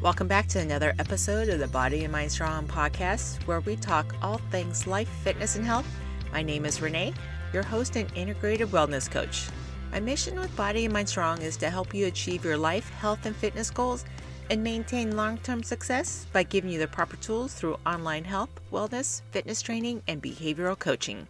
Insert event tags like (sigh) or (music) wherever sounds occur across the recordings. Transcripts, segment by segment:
Welcome back to another episode of the Body and Mind Strong podcast, where we talk all things life, fitness, and health. My name is Renee, your host and integrated wellness coach. My mission with Body and Mind Strong is to help you achieve your life, health, and fitness goals and maintain long term success by giving you the proper tools through online health, wellness, fitness training, and behavioral coaching.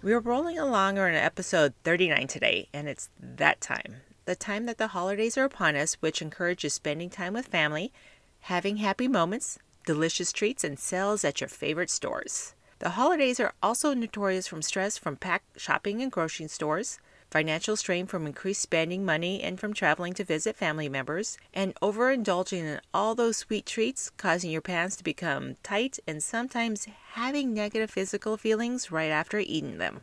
We are rolling along on episode 39 today, and it's that time. The time that the holidays are upon us, which encourages spending time with family, having happy moments, delicious treats, and sales at your favorite stores. The holidays are also notorious from stress from packed shopping and grocery stores, financial strain from increased spending money and from traveling to visit family members, and overindulging in all those sweet treats, causing your pants to become tight and sometimes having negative physical feelings right after eating them.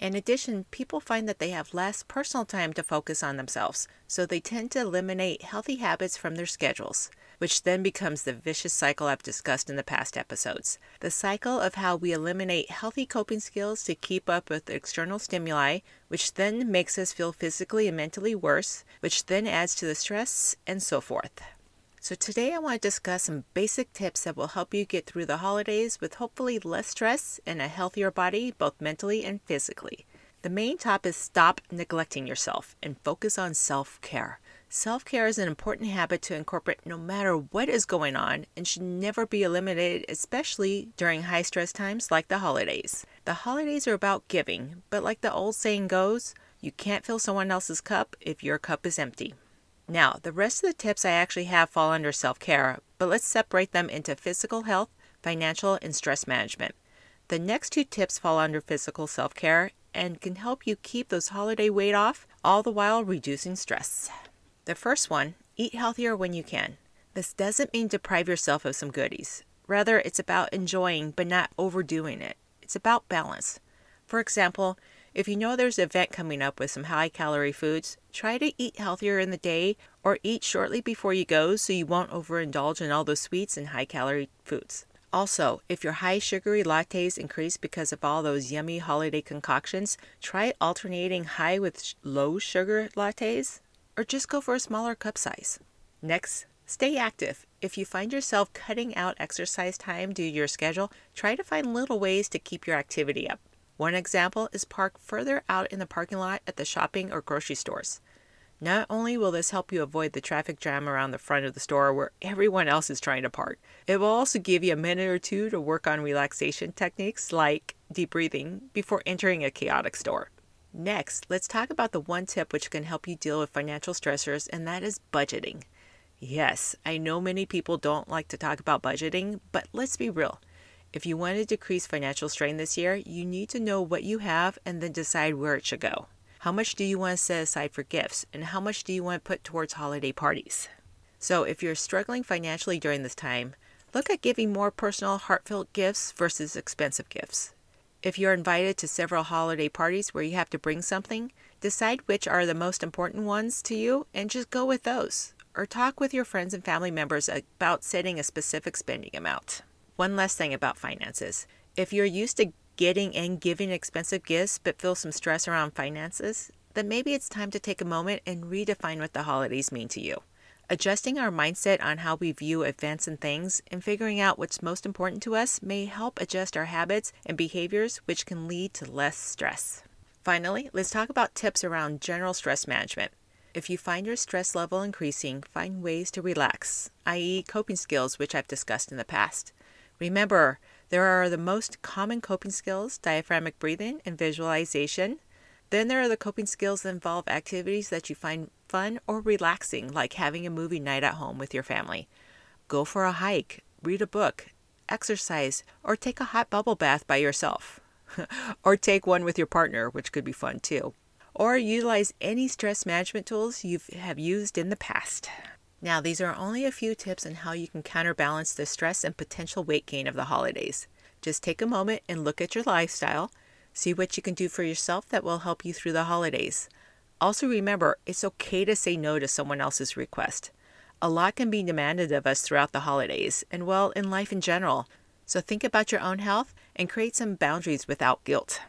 In addition, people find that they have less personal time to focus on themselves, so they tend to eliminate healthy habits from their schedules which then becomes the vicious cycle I've discussed in the past episodes. The cycle of how we eliminate healthy coping skills to keep up with external stimuli, which then makes us feel physically and mentally worse, which then adds to the stress, and so forth. So, today I want to discuss some basic tips that will help you get through the holidays with hopefully less stress and a healthier body, both mentally and physically. The main top is stop neglecting yourself and focus on self care. Self care is an important habit to incorporate no matter what is going on and should never be eliminated, especially during high stress times like the holidays. The holidays are about giving, but like the old saying goes, you can't fill someone else's cup if your cup is empty. Now, the rest of the tips I actually have fall under self care, but let's separate them into physical health, financial, and stress management. The next two tips fall under physical self care and can help you keep those holiday weight off, all the while reducing stress. The first one eat healthier when you can. This doesn't mean deprive yourself of some goodies. Rather, it's about enjoying but not overdoing it. It's about balance. For example, if you know there's an event coming up with some high calorie foods, try to eat healthier in the day or eat shortly before you go so you won't overindulge in all those sweets and high calorie foods. Also, if your high sugary lattes increase because of all those yummy holiday concoctions, try alternating high with low sugar lattes or just go for a smaller cup size. Next, stay active. If you find yourself cutting out exercise time due to your schedule, try to find little ways to keep your activity up. One example is park further out in the parking lot at the shopping or grocery stores. Not only will this help you avoid the traffic jam around the front of the store where everyone else is trying to park, it will also give you a minute or two to work on relaxation techniques like deep breathing before entering a chaotic store. Next, let's talk about the one tip which can help you deal with financial stressors, and that is budgeting. Yes, I know many people don't like to talk about budgeting, but let's be real. If you want to decrease financial strain this year, you need to know what you have and then decide where it should go. How much do you want to set aside for gifts, and how much do you want to put towards holiday parties? So, if you're struggling financially during this time, look at giving more personal, heartfelt gifts versus expensive gifts. If you're invited to several holiday parties where you have to bring something, decide which are the most important ones to you and just go with those. Or talk with your friends and family members about setting a specific spending amount. One last thing about finances. If you're used to getting and giving expensive gifts but feel some stress around finances, then maybe it's time to take a moment and redefine what the holidays mean to you. Adjusting our mindset on how we view events and things and figuring out what's most important to us may help adjust our habits and behaviors, which can lead to less stress. Finally, let's talk about tips around general stress management. If you find your stress level increasing, find ways to relax, i.e., coping skills, which I've discussed in the past. Remember, there are the most common coping skills diaphragmatic breathing and visualization. Then there are the coping skills that involve activities that you find fun or relaxing, like having a movie night at home with your family. Go for a hike, read a book, exercise, or take a hot bubble bath by yourself. (laughs) or take one with your partner, which could be fun too. Or utilize any stress management tools you have used in the past. Now, these are only a few tips on how you can counterbalance the stress and potential weight gain of the holidays. Just take a moment and look at your lifestyle, see what you can do for yourself that will help you through the holidays. Also, remember it's okay to say no to someone else's request. A lot can be demanded of us throughout the holidays and, well, in life in general. So think about your own health and create some boundaries without guilt.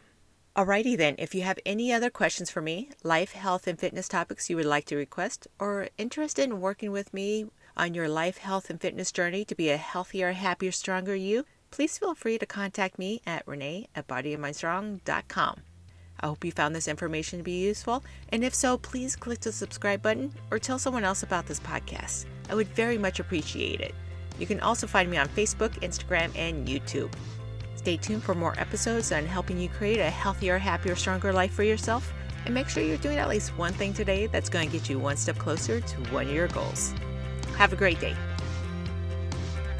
Alrighty then, if you have any other questions for me, life, health, and fitness topics you would like to request, or interested in working with me on your life, health, and fitness journey to be a healthier, happier, stronger you, please feel free to contact me at renee at bodyandmindstrong.com. I hope you found this information to be useful, and if so, please click the subscribe button or tell someone else about this podcast. I would very much appreciate it. You can also find me on Facebook, Instagram, and YouTube. Stay tuned for more episodes on helping you create a healthier, happier, stronger life for yourself, and make sure you're doing at least one thing today that's going to get you one step closer to one of your goals. Have a great day.